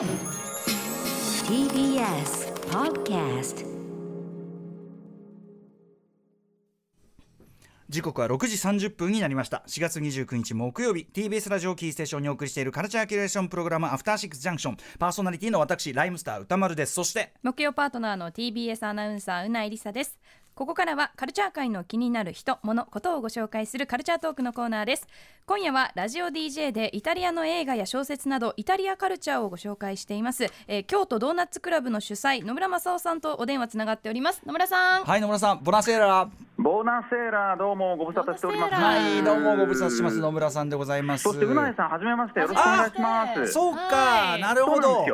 TBS Podcast 時刻は6時30分になりました。4月29日木曜日 TBS ラジオキーステーションにお送りしているカルチャーキュレーションプログラムアフターシックスジャンクション。パーソナリティの私ライムスター歌丸です。そして木曜パートナーの TBS アナウンサーうないりさですここからはカルチャー界の気になる人物ことをご紹介するカルチャートークのコーナーです。今夜はラジオ DJ でイタリアの映画や小説などイタリアカルチャーをご紹介しています、えー京都ドーナツクラブの主催野村正夫さんとお電話つながっております。野村さん。はい野村さん。ボナセーラボーナセーラーどうもご無沙汰しております。ボーナセーラー。はいどうもご無沙汰します。野村さんでございます。そしてうないさんはじめまして。よろしくお願いします。そうか、はい。なるほど。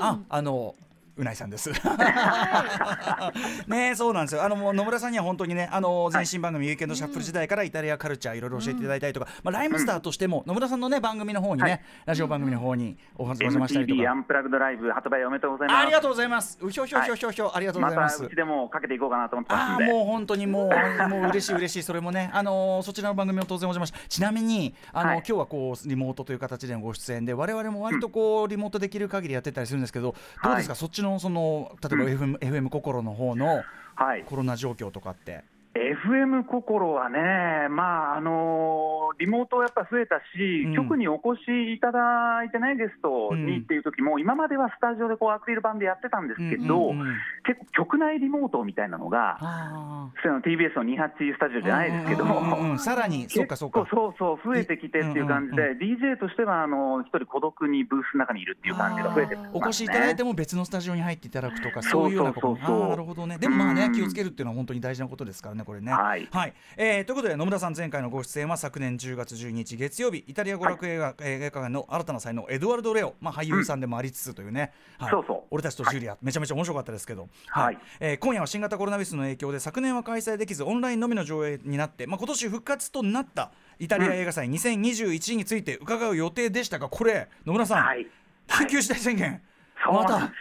ああのうないさんです。ねそうなんですよ。あのもう野村さんには本当にね、あの前身番組、ウィーケンドシャッフル時代からイタリアカルチャーいろいろ教えていただいたりとか、まあライムスターとしても野村さんのね番組の方にね、はいラジオ番組の方にお邪魔したりと MTV アか。ンプラグドライブ発売おめでとうございます。ありがとうございます。うひょひょひょひょひょ、ありがとうごまざいますたうち。でもかけていこうかなと思ってますんで。ああもう本当にもうもう嬉しい嬉しいそれもねあのーそちらの番組も当然お邪魔しちなみにあの、はい今日はこうリモートという形でのご出演で我々も割とこうリモートできる限りやってたりするんですけど、どうですか、はいそっちのその例えば FM,、FM 心の方のはい。コロナ状況とかって。FM 心はね、まああのリモートやっぱ増えたし、うん。局にお越しいただいてね、ゲストうん。にっていう時も、今まではスタジオでこうアクリル板でやってたんですけど、うんうんうん。結構、局内リモートみたいなのが、あその TBS の28スタジオじゃないですけど、うんうんうんうん。さらにそうかそうか。そうそう増えてきてっていう感じで、うんうん DJ としてはあの一人孤独にブースの中にいるっていう感じが増えてね、お越しいただいても別のスタジオに入っていただくとかそういうようなことそうそうそうそう。なるほどね。でもまあねうん気をつけるっていうのは本当に大事なことですからねこれね。はい。えーということで野村さん前回のご出演は昨年10月12日月曜日イタリア娯楽映画,、映画館の新たな才能エドワルド・レオ、まあ、俳優さんでもありつつというね、はい。そうそう。俺たちとジュリア、めちゃめちゃ面白かったですけど、はい。えー今夜は新型コロナウイルスの影響で昨年は開催できずオンラインのみの上映になって、まあ、今年復活となったイタリア映画祭2021について伺う予定でしたがこれ野村さん、はい。緊急事態宣言、また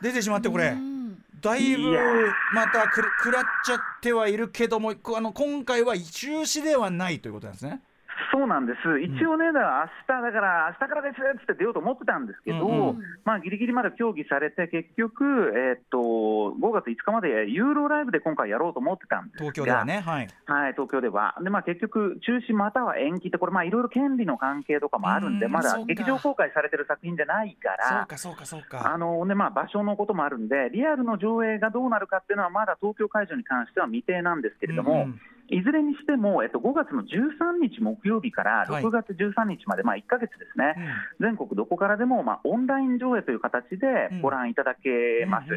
出てしまってこれ。うんだいぶまたくらっちゃってはいるけどもこあの今回は中止ではないということなんですね。そうなんです、一応ね、だから明日だから、明日からですって出ようと思ってたんですけど、うんうん。まあギリギリまで協議されて、結局、えーっと5月5日までユーロライブで今回やろうと思ってたんですが、東京ではね、はい。はい、東京では、でまあ、結局、中止または延期って、これ、まあいろいろ権利の関係とかもあるんで、うんまだ劇場公開されてる作品じゃないから、そうかそうかそうか。あのねまあ、場所のこともあるんで、リアルの上映がどうなるかっていうのは、まだ東京会場に関しては未定なんですけれども、うんうんいずれにしても、えっと、5月の13日木曜日からはい。6月13日まで、まあ、1か月ですね、うん。全国どこからでも、まあ、オンライン上映という形でご覧いただけます。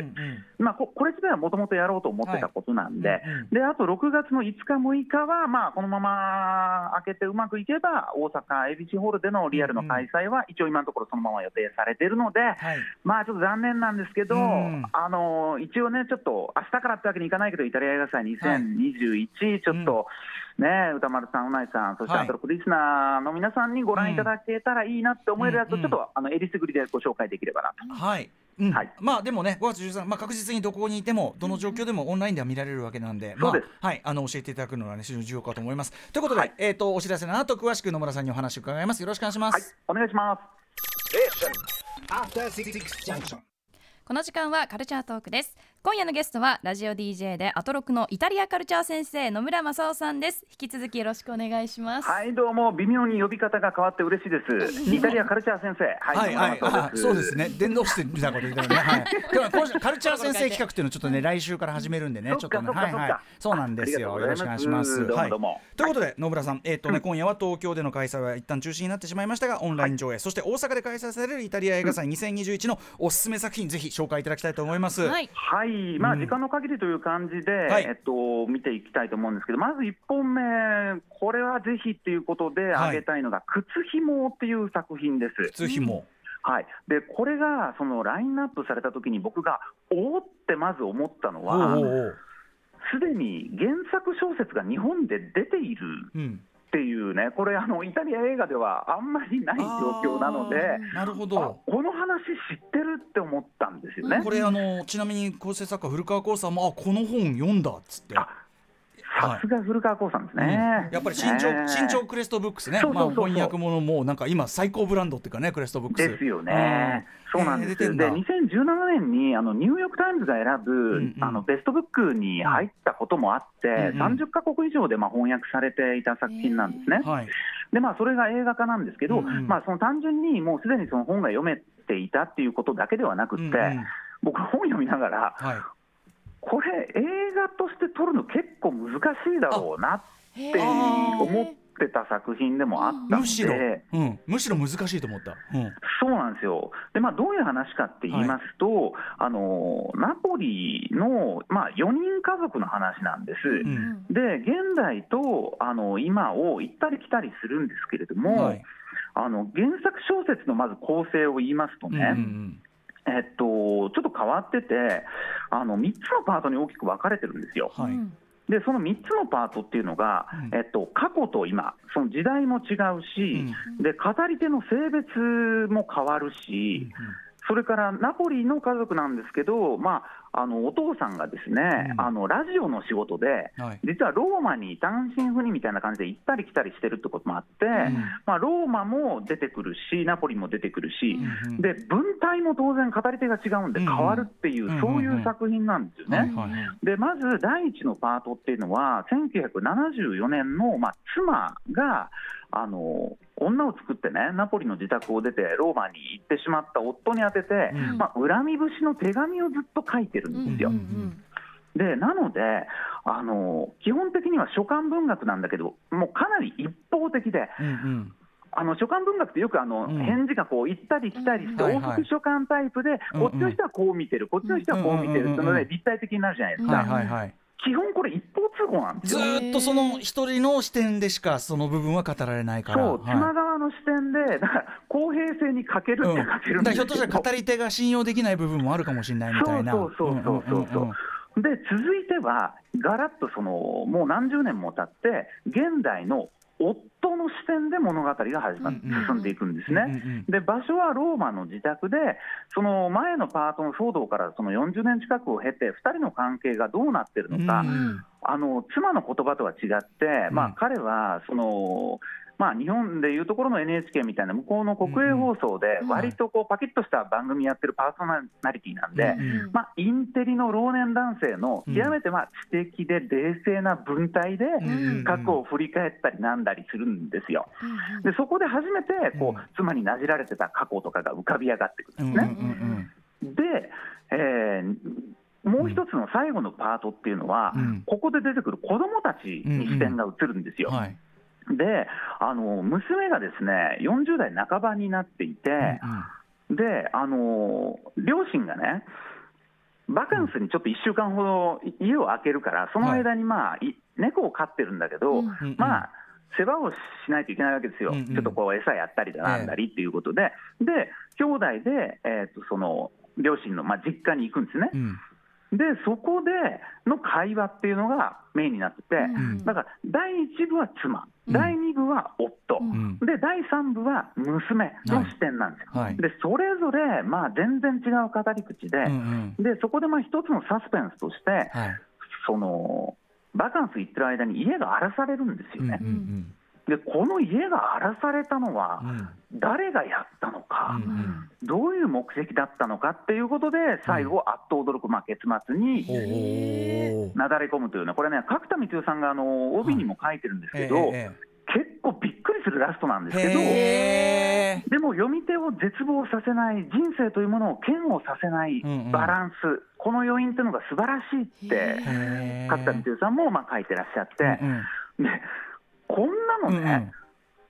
まあ、ここれ自体はもともとやろうと思ってたことなんで、であと6月の5日、6日は、まあ、このまま開けてうまくいけば、大阪 ABC ホールでのリアルの開催は、一応今のところそのまま予定されているので、はい。まあちょっと残念なんですけど、うん。あの一応ね、ちょっと明日からってわけにいかないけど、イタリア映画祭2021、ちょっと、ね、歌丸さん、うないさん、そしてはいあとリスナーの皆さんにご覧いただけたらいいなって思えるやつを、うんちょっと、あのえりすぐりでご紹介できればなと。はい。うんはいまあでもね5月13、まあ、確実にどこにいてもどの状況でもオンラインでは見られるわけなんで、まあそうですはい、あの教えていただくのは、ね、非常に重要かと思います。ということで、はいえー、とお知らせの後詳しく野村さんにお話を伺います。よろしくお願いします。はい、お願いします。After Six Junction. この時間はカルチャートークです今夜のゲストはラジオ DJ でアトロクのイタリアカルチャー先生野村正夫さんです。引き続きよろしくお願いします。はい、どうも、微妙に呼び方が変わって嬉しいです。イタリアカルチャー先生。はい、はいはい、そうですね、伝道してみたいなこと言ってるね、はい、今日は今週カルチャー先生企画っていうのをちょっとね、来週から始めるんでね、ちょっとはいはい。そうなんですよ、よろしくお願いします。どうもどうも。はい、ということで、野村さん、えっ、とね、今夜は東京での開催は一旦中止になってしまいましたが、オンライン上映、そして大阪で開催されるイタリア映画祭2021のおすすめ作品、ぜひ紹介いただきたいと思います。はい。はい、まあ、うん時間の限りという感じで、はい。えっと、見ていきたいと思うんですけど、まず1本目、これはぜひっていうことで挙げたいのが、靴ひもっていう作品です。普通ひも、はい、でこれがそのラインナップされたときに、僕がおおってまず思ったのは、すでに原作小説が日本で出ているうん、っていうね、これあの、イタリア映画ではあんまりない状況なので。なるほあど。この話知ってるって思ったんですよね。これあのちなみに構成作家古川光さんもあこの本読んだっつってあさすが古川光さんですね。やっぱり新潮、ね新潮クレストブックスね、そうそうそうそう。まあ、翻訳ものもなんか今最高ブランドっていうかねクレストブックス。ですよね。そうなんです。で、えー出てんだ。2017年にあのニューヨークタイムズが選ぶ、んうん。あのベストブックに入ったこともあって、うんうん。30カ国以上でまあ翻訳されていた作品なんですね。はい。で、まあそれが映画化なんですけど、うんうん。まあその単純にもうすでにその本が読めていたっていうことだけではなくって、うんうん。僕本読みながら、はいこれ映画として撮るの結構難しいだろうなって思ってた作品でもあったんで。むしろ、うん、むしろ難しいと思った、うん、そうなんですよ。で、まあ、どういう話かって言いますと、あのナポリの、まあ、4人家族の話なんです。うん。で、現代とあの今を行ったり来たりするんですけれども、はい。あの原作小説のまず構成を言いますとうんうね、んえっと、ちょっと変わってて、あの3つのパートに大きく分かれてるんですよ。はい。で、その3つのパートっていうのが、うん。えっと、過去と今、その時代も違うし、で語り手の性別も変わるし、それからナポリの家族なんですけど、まあ、あのお父さんがですね、うん。あのラジオの仕事で、はい。実はローマに単身赴任みたいな感じで行ったり来たりしてるってこともあって、まあ、ローマも出てくるし、ナポリも出てくるし、うんうんで文体も当然語り手が違うんでうん変わるっていう、うんそういう作品なんですよね。はいはいでまず第一のパートっていうのは、1974年の、まあ、妻があの女を作ってね、ナポリの自宅を出て、ローマに行ってしまった夫に宛てて、うん。まあ、恨み節の手紙をずっと書いてるんですよ。うんうんでなのであの、基本的には書簡文学なんだけど、もうかなり一方的で、うんうん。あの書簡文学ってよくあの、うん。返事がこう行ったり来たりして、往復書簡タイプで、うんうん。こっちの人はこう見てる、こっちの人はこう見てるっていうのうんうんうんうんで、立体的になるじゃないですか。基本これ一方通行なんですずよ。ーっとその一人の視点でしかその部分は語られないから。そう、はい。妻側の視点で、だから公平性に欠けるっうん。て欠けるんだからひょっとしたら語り手が信用できない部分もあるかもしれないみたいな。そうそうそうそう。そうそうで続いては、ガラッとそのもう何十年も経って、現代の夫の視点で物語が始まっうんうん。進んでいくんですね。うんうんで場所はローマの自宅で、その前のパートの騒動からその40年近くを経て、2人の関係がどうなってるのか、うんあの妻の言葉とは違って、まうん。あ、彼はその、まあ、日本でいうところの NHK みたいな向こうの国営放送でうん割とこうパキッとした番組やってるパーソナリティなんで、うんまあ、インテリの老年男性のうん。極めてまあ知的で冷静な文体でうん過去を振り返ったりなんだりするんですよ。でそこで初めてこう妻になじられてた過去とかが浮かび上がってくるうんんですうんね。で、えーもう一つの最後のパートっていうのは、うん。ここで出てくる子どもたちに視点が映るんですよ。うん。はいであの娘がですね40代半ばになっていて、であの両親がね、バカンスにちょっと1週間ほど家を空けるから、その間に、まあい猫を飼ってるんだけど、うんうんまあ、世話をしないといけないわけですよ、うんうん。ちょっとこう餌やったりだなんだりっていうことで、で兄弟で、えー、とその両親の、まあ、実家に行くんですね。うん。で、そこでの会話っていうのがメインになってて、うんだから第1部は妻、うん第2部は夫、うん。で第3部は娘の視点なんですよ。はい。でそれぞれ、まあ、全然違う語り口で、うんうん。でそこでまあ一つのサスペンスとして、はい。そのバカンス行ってる間に家が荒らされるんですよね。うんうんでこの家が荒らされたのはうん。誰がやったのか、うんうん。どういう目的だったのかっていうことで最後、あっと驚く、まあ、結末になだれ込むというね、これね、角田光代さんがあの帯にも書いてるんですけど、え結構びっくりするラストなんですえけど、でも読み手を絶望させない、人生というものを嫌悪させないうんうん。バランス、この余韻っていうのが素晴らしいって、角田光代さんもまあ書いてらっしゃって、うん。でこんなのね、うん。うん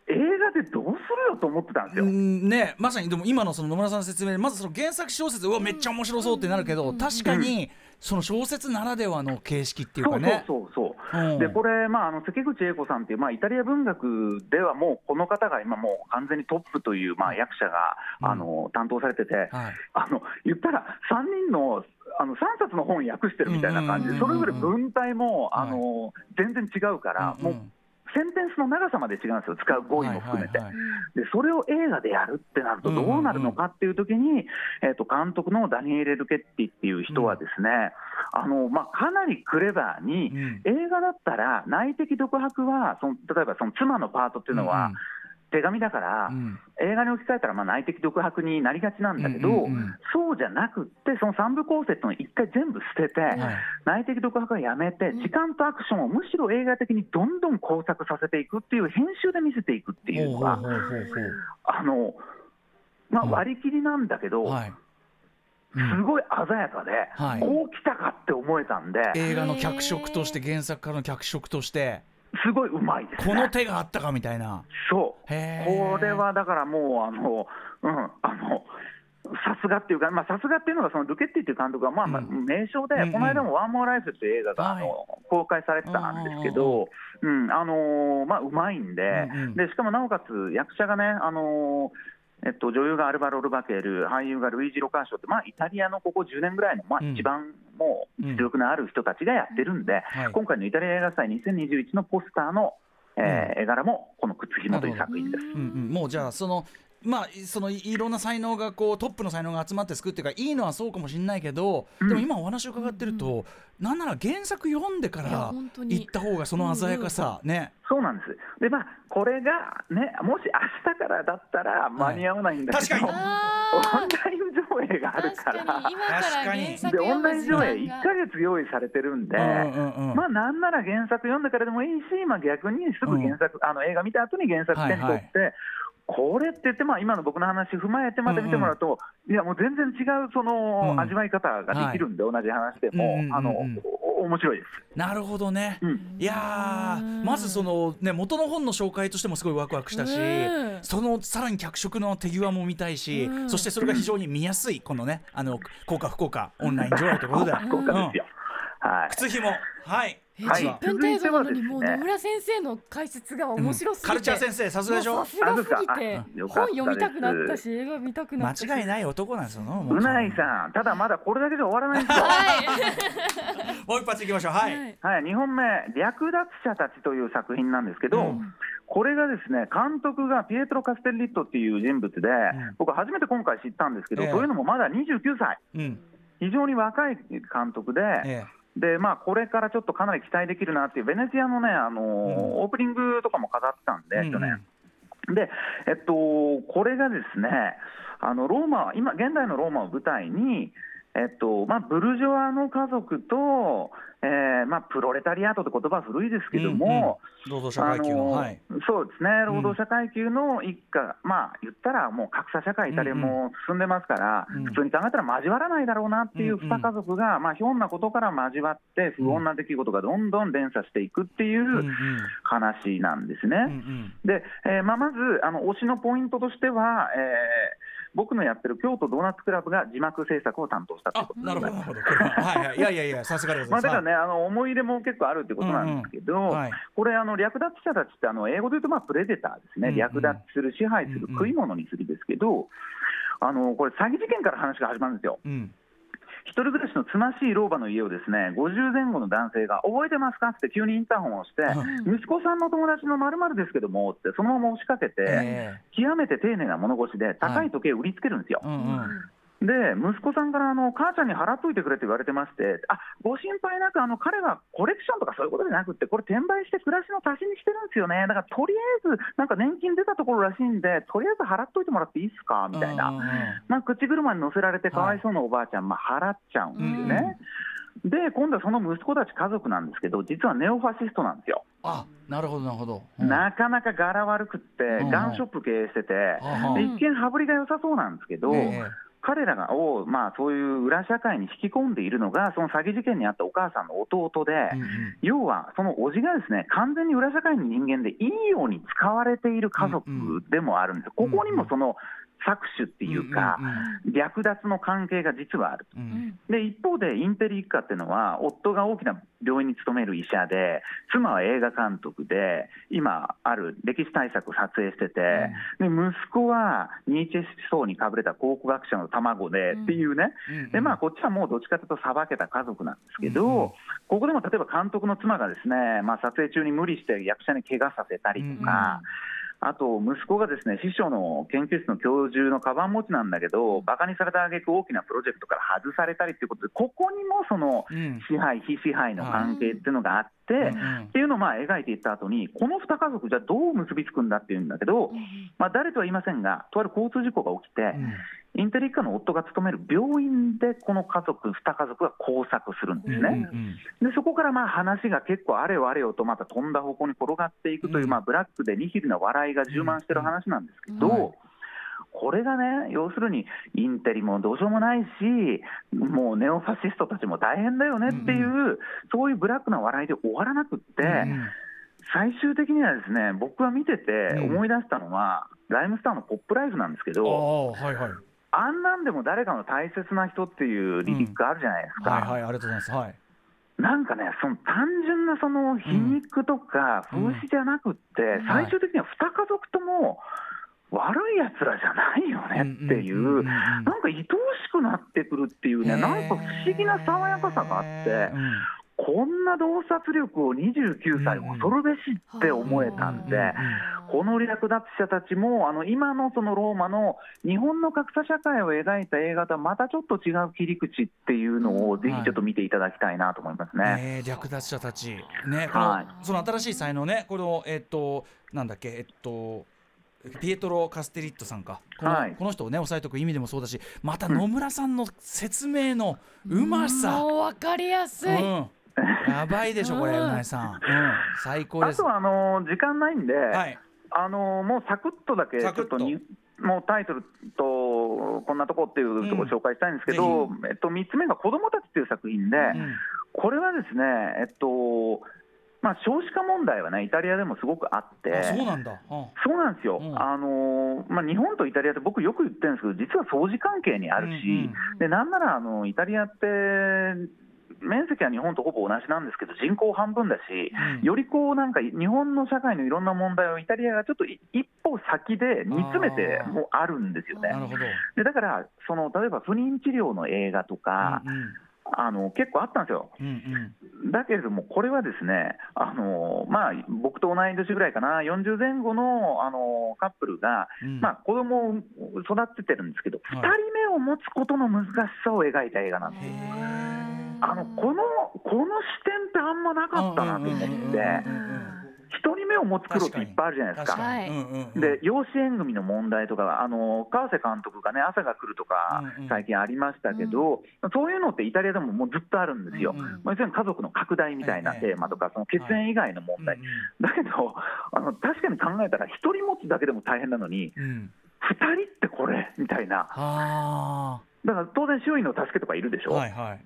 映画でどうするよと思ってたんですよ。うんねまさにでも今のその野村さんの説明でまずその原作小説うわめっちゃ面白そうってなるけど確かにその小説ならではの形式っていうそうかね。そうそうそう、う。ん。でこれ、まあ、あの関口英子さんっていう、まあ、イタリア文学ではもうこの方が今、もう完全にトップという、まあ、役者が、うん。あの担当されてて、はい。あの言ったら3人のあの3冊の本訳してるみたいな感じで、それぞれ文体もあの、全然違うから、もうセンテンスの長さまで違うんですよ、使う語彙も含めて。でそれを映画でやるってなるとどうなるのかっていう時に、えー、と監督のダニエレ・ルケッティっていう人はですね、あのまあ、かなりクレバーに、うん。映画だったら内的独白はその例えばその妻のパートっていうのは、うん手紙だから、うん。映画に置き換えたらまあ内的独白になりがちなんだけど、うんうんうんそうじゃなくって、その3部構成っていうのを一回全部捨てて、内的独白はやめて、時間とアクションをむしろ映画的にどんどん工作させていくっていう、編集で見せていくっていうのが、あのまあ、うん。割り切りなんだけど、はい。すごい鮮やかで、はい。こう来たかって思えたんで、映画の脚色として原作家の脚色としてすごいうまいです、ね。この手があったかみたいな。そう。これはだからもう、あの、うん、あの、さすがっていうか、まあ、さすがっていうのが、そのルケッティっていう監督は、まあ、まあうん名称で、うんうん。この間もワンモアライフっていう映画が、はい。あの公開されてたんですけど、うん、あのーまあ、うまいんで、うんうん。で、しかもなおかつ役者がね、あのーえっと、女優がアルバロ・ルバケル、俳優がルイージ・ロカーショって、まあ、イタリアのここ10年ぐらいの、まあ、うん。一番もう実力のある人たちがやってるんで、はい。今回のイタリア映画祭2021のポスターの、えー絵柄も、この靴ひもという作品です。うんうん、もうじゃあそのまあそのいいろんな才能がこうトップの才能が集まって作っていうかいいのはそうかもしれないけど、でも今お話を伺ってると、なんなら原作読んでから行った方がその鮮やかさ、ね。そうなんです。で、まあ、これがね、もし明日からだったら間に合わないんだけど、はい確かに。あオンライン上映があるか確かにら、今から原作で、オンライン上映1読む時間がヶ月用意されてるんで、うんうんうん。まあ、なんなら原作読んでからでもいいし、まあ、逆にすぐ原作、あの映画見た後に原作手に取って、これって言って、まあ、今の僕の話踏まえてまた見てもらうと、いや、もう全然違うその、うん。味わい方ができるんで、同じ話でも、うんうんうんうん。あのお面白いです。なるほどね、うん。いやーまずそのね元の本の紹介としてもすごいワクワクしたし、うんそのさらに脚色の手際も見たいし、うん。そしてそれが非常に見やすいこのねあの効果不効果オンライン上映ということで、福岡ですよ。はい。靴ひもはいえはい。10分程度なのにもう野村先生の解説が面白すぎて、カルチャー先生さすがでしょ？もうさすがすぎて本読みたくなったし映画見たくなったし。間違いない男なんですよもううないさん、ただまだこれだけで終わらないんですよ。もう一発いきましょう。はい、はい。はい、2本目、略奪者たちという作品なんですけど、うん。これがですね監督がピエトロ・カステッリットっていう人物で、ん。僕、初めて今回知ったんですけど、ええ。というのもまだ29歳、うん。非常に若い監督で、えでまあ、これからちょっとかなり期待できるなっていう、ベネチアのね、あのーオープニングとかも飾ってたんで、うんうん去年。で、えっと、これがですね、あのローマ、今、現代のローマを舞台に、えっとまあ、ブルジョワの家族と、えーまあ、プロレタリアートって言葉は古いですけども、労働者階級のはい。そうですね、労働者階級の一家、まあ言ったらもう格差社会、イタリアも進んでますから、うん。普通に考えたら交わらないだろうなっていううん2家族が、まあひょんなことから交わって、不穏な出来事がどんどん連鎖していくっていうんううん。話なんですね。うんうん。で、えーまあ、まずあの推しのポイントとしては、えー僕のやってる京都ドーナツクラブが字幕制作を担当したというあことなるほどなるほど。ははいはい。いやいやいやさすがでござまあ、いますだからね、あの思い入れも結構あるってことなんですけど、うんうん。はい。これ、あの略奪者たちって、あの英語で言うと、まあ、プレデターですね、うんうん。略奪する、支配する、うんうん食い物にするですけど、あのこれ、詐欺事件から話が始まるんですよ。うん一人暮らしのつましい老婆の家をですね50前後の男性が覚えてますか？って急にインターホンをして、う息子さんの友達のまるですけどもって、そのまま押しかけて、え極めて丁寧な物腰で、高い時計を売りつけるんですよ。えうんうんで、息子さんからあの母ちゃんに払っといてくれって言われてまして、あご心配なく、あの彼はコレクションとかそういうことじゃなくって、これ、転売して暮らしの足しにしてるんですよね、だからとりあえず、なんか年金出たところらしいんで、とりあえず払っといてもらっていいですか？みたいな、まあ、口車に乗せられて、かわいそうなおばあちゃん、まあ、払っちゃうんですよね。で、今度はその息子たち家族なんですけど、実はネオファシストなんですよ。あなるほどなるほど。うん。なかなか柄悪くって、うん。ガンショップ経営してて、一見羽振りが良さそうなんですけど、ええ彼らを、まあ、そういう裏社会に引き込んでいるのが、その詐欺事件にあったお母さんの弟で、うんうん。要はその叔父がですね完全に裏社会の人間でいいように使われている家族でもあるんです、うんうんここにもその搾取っていうか、略奪の関係が実はある。うん。で一方でインテリ一家っていうのは夫が大きな病院に勤める医者で妻は映画監督で今ある歴史大作を撮影してて、で息子はニーチェ思想にかぶれた考古学者の卵でっていうね、うんでまあ、こっちはもうどっちかというとさばけた家族なんですけど、うんうん。ここでも例えば監督の妻がですね、まあ、撮影中に無理して役者に怪我させたりとか。あと息子がですね師匠の研究室の教授のカバン持ちなんだけど、バカにされた挙句大きなプロジェクトから外されたりっていうことで、ここにもそのうん。支配、非支配の関係っていうのがあって、うんうん。っていうのをまあ描いていった後に、この2家族、じゃあどう結びつくんだっていうんだけど、まあ、誰とは言いませんが、とある交通事故が起きて、インテリ一家の夫が勤める病院で、この家族、2家族が交錯するんですね。うんでそこからまあ話が結構あれよあれよとまた飛んだ方向に転がっていくという、うんまあブラックでニヒルな笑いが充満してる話なんですけど、うん。はいこれがね、要するにインテリもどうしようもないし、もうネオファシストたちも大変だよねっていう、そういうブラックな笑いで終わらなくって、うん最終的にはですね僕は見ててうん。思い出したのは、ライムスターのポップライフなんですけあど、あはいはい。あんなんでも誰かの大切な人っていうリリックあるじゃないですか。はいはいありがとうございます。はい。なんかね、その単純なその皮肉とか風刺じゃなくって、ん。最終的には2家族とも悪いやつらじゃないよねっていう、なんか愛おしくなってくるっていうね、なんか不思議な爽やかさがあって、うんこんな洞察力を29歳、恐るべしって思えたんで。この略奪者たちも、あの今のそのローマの日本の格差社会を描いた映画とはまたちょっと違う切り口っていうのを、ぜひちょっと見ていただきたいなと思いますね。えー略奪者たち、ね、この、はいその新しい才能ね、この、えっと、なんだっけ、えっと。ピエトロ・カステリットさんか。この,、はい。この人をね押さえとく意味でもそうだしまた野村さんの説明のうまさ、もうわかりやすい、うん、やばいでしょこれうん。うなえさん、うん、最高です。あとはあの時間ないんで、はい。あのもうサクッとだけちょサクッと。っとにもうタイトルとこんなとこっていうところを紹介したいんですけど、えっと、3つ目が子供たちっていう作品で、うん。これはですね、えっとまあ、少子化問題はね、イタリアでもすごくあって。あそうなんだ、うん。そうなんですよ、うん。あのまあ、日本とイタリアって僕、よく言ってるんですけど、実は相似関係にあるし、うんでなんならあのイタリアって、面積は日本とほぼ同じなんですけど、人口半分だし、うん。よりこうなんか日本の社会のいろんな問題をイタリアがちょっとい一歩先で煮詰めてもあるんですよね。な。るほど、でだからその、例えば不妊治療の映画とか、うんあの結構あったんですよ。うんうん。だけれども、これはですね、あのまあ、僕と同い年ぐらいかな、40前後のあのカップルが、うん。まあ、子供を育ててるんですけど、はい。2人目を持つことの難しさを描いた映画なんです。あのこのこの視点ってあんまなかったなと思って、うんうんうんうんうん1人目を持つ苦労っていっぱいあるじゃないですか。はい。うんうんうん。で養子縁組の問題とか、あの川瀬監督がね、朝が来るとかうんうん、最近ありましたけど、そういうのってイタリアでももうずっとあるんですよ、うんうん。まあ、要するに家族の拡大みたいなテーマとか、その血縁以外の問題、うんだけどあの、確かに考えたら、1人持つだけでも大変なのに、うん。うん2人ってこれみたいな、あ。だから当然、周囲の助けとかいるでしあょ、はいはい。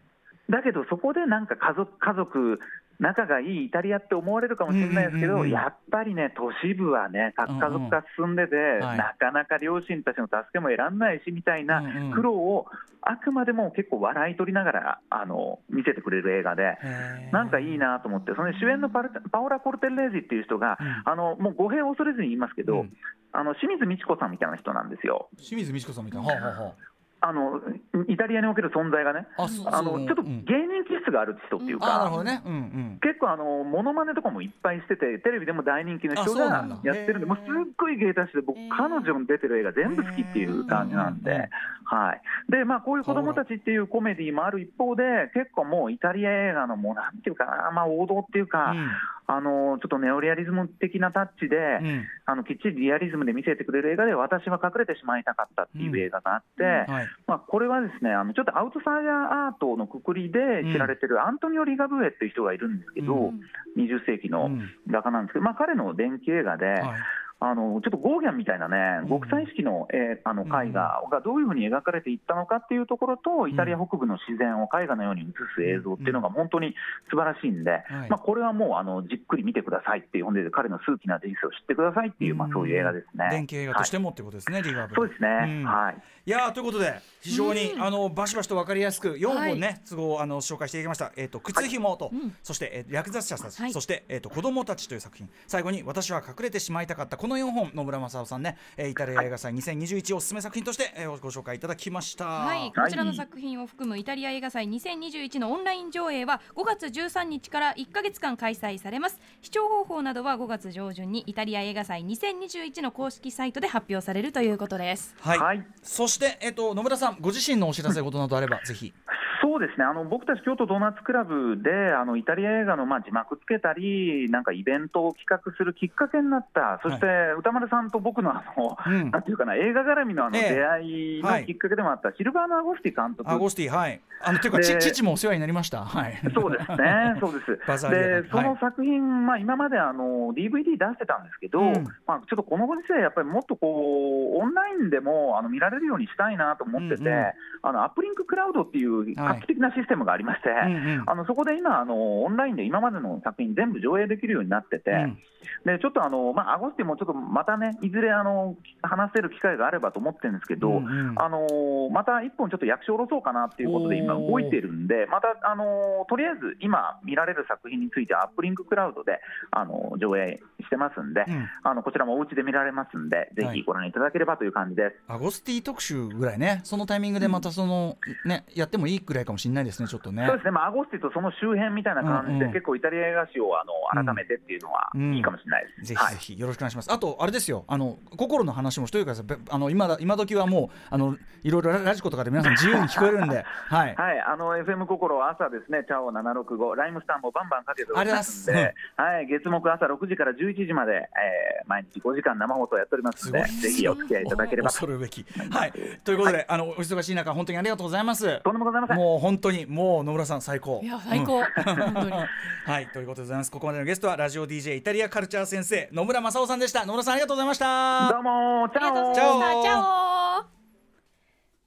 だけどそこでなんか家族、家族、仲がいいイタリアって思われるかもしれないですけど、やっぱりね、都市部はね、核家族化進んでて、はい。なかなか両親たちの助けも得らんないしみたいな苦労を、あくまでも結構笑い取りながらあの見せてくれる映画で。なんかいいなと思って、その主演のパルパオラ・コルテッレージっていう人が、うん。あのもう語弊を恐れずに言いますけど、うん。あの清水美智子さんみたいな人なんですよ、清水美智子さんみたいな。はあはあはあ。のイタリアにおける存在がね、あのちょっとうん。芸人気質がある人っていうか、結構あの、モノマネとかもいっぱいしてて、テレビでも大人気のあ人がやってるんで、もうすっごい芸達者で、僕、彼女の出てる映画、全部好きっていう感じなんで、はい。でまあ、こういう子供たちっていうコメディもある一方で、結構もうイタリア映画のもうなんていうかな、まあ、王道っていうか、うん。あのちょっとネオリアリズム的なタッチで、うん。あのきっちりリアリズムで見せてくれる映画で、私は隠れてしまいたかったっていう映画があって。はい。まあ、これはですねあのちょっとアウトサイダーアートのくくりで知られてるアントニオ・リガブエっていう人がいるんですけど、う20世紀のうん。画家なんですけど、まあ、彼の伝記映画で、はい。ああのちょっとゴーギャンみたいなね、極彩色の,、えーあの絵画がどういうふうに描かれていったのかっていうところと、イタリア北部の自然を絵画のように映す映像っていうのが本当に素晴らしいんで、はい。まあ、これはもうあのじっくり見てくださいっていう本で、彼の数奇な人生を知ってくださいっていう、まあ、そういう映画ですね。電気映画としてはいもってことですね、リガーブルそうですね、うん。はいいやーということで非常に、あのバシバシと分かりやすく4本ね、都合あの紹介していきました「えー、と靴ひもと」そして、えー略奪者たち、はい。そして、えーと「子供たち」という作品。最後に「私は隠れてしまいたかった」この4本野村正夫さんね、えーイタリア映画祭2021おすすめ作品として、えーご紹介いただきました。はい、こちらの作品を含むイタリア映画祭2021のオンライン上映は5月13日から1ヶ月間開催されます。視聴方法などは5月上旬にイタリア映画祭2021の公式サイトで発表されるということです。はい、はい。そしして、えっ、と野村さんご自身のお知らせ事などあればぜひ。そうですね。あの僕たち京都ドーナツクラブであのイタリア映画のまあ字幕つけたり、なんかイベントを企画するきっかけになった、そして歌丸さんと僕のあの、うん。なんていうかな、映画絡みのあのええ。出会いはい。のきっかけでもあった、シルバーナ・アゴスティ監督。アゴスティはい。あのていうか父もお世話になりました。はい。そうですね、そうです。で、はいその作品、まあ、今まであの DVD 出してたんですけど、うん。まあ、ちょっとこのご時世、やっぱりもっとこうオンラインでもあの見られるようにしたいなと思ってて、うんうん。あのアップリンククラウドっていう画期的なシステムがありまして、うんうんあのそこで今あの、オンラインで今までの作品全部上映できるようになってて、うん。でちょっとあの、まあ、アゴスティもちょっとまたね、いずれあの話せる機会があればと思ってるんですけど、うんうんあのまた一本ちょっと訳し下ろそうかなっていうことで、今、動いてるんで、またあのとりあえず今、見られる作品については、アップリンククラウドであの上映してますんで、うん。あのこちらもお家で見られますんで、ぜはい。ひご覧いただければという感じです。アゴスティ特集ぐらいね、そのタイミングでまたその、ね、やってもいいくらいかもしれないですね、ちょっとね。そうですね、まあ、アゴスティとその周辺みたいな感じで、うんうん結構イタリア映画史をあの改めてっていうのはうんいいかもしれないです。ぜはいひぜひよろしくお願いします。あとあれですよ、あの心の話もしといてください。べあの今だ今時はもうあのいろいろララジコとかで皆さん自由に聞こえるんで、はい。はい、あの FM 心は朝ですね、チャオ765、ライムスターもバンバンかけておりますんで、はい、月木朝6時から11時まで、えー毎日5時間生放送やっておりますので、ぜひお付き合いいただければと。恐るべき。はい。ということで、あのお忙しい中本当にありがとうございます。とんでもございません。もう本当にもう野村さん最高。いや最高、本当に はいということでございます。ここまでのゲストはラジオ DJ イタリアカルチャー先生野村正夫さんでした。野村さんありがとうございました。どうも、チャオ。チャオチャオ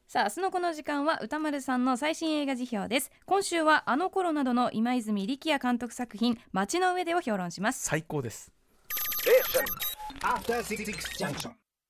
さあ明日のこの時間は歌丸さんの最新映画辞表です今週はあの頃などの今泉力也監督作品街の上でを評論します最高です。After Six Junction.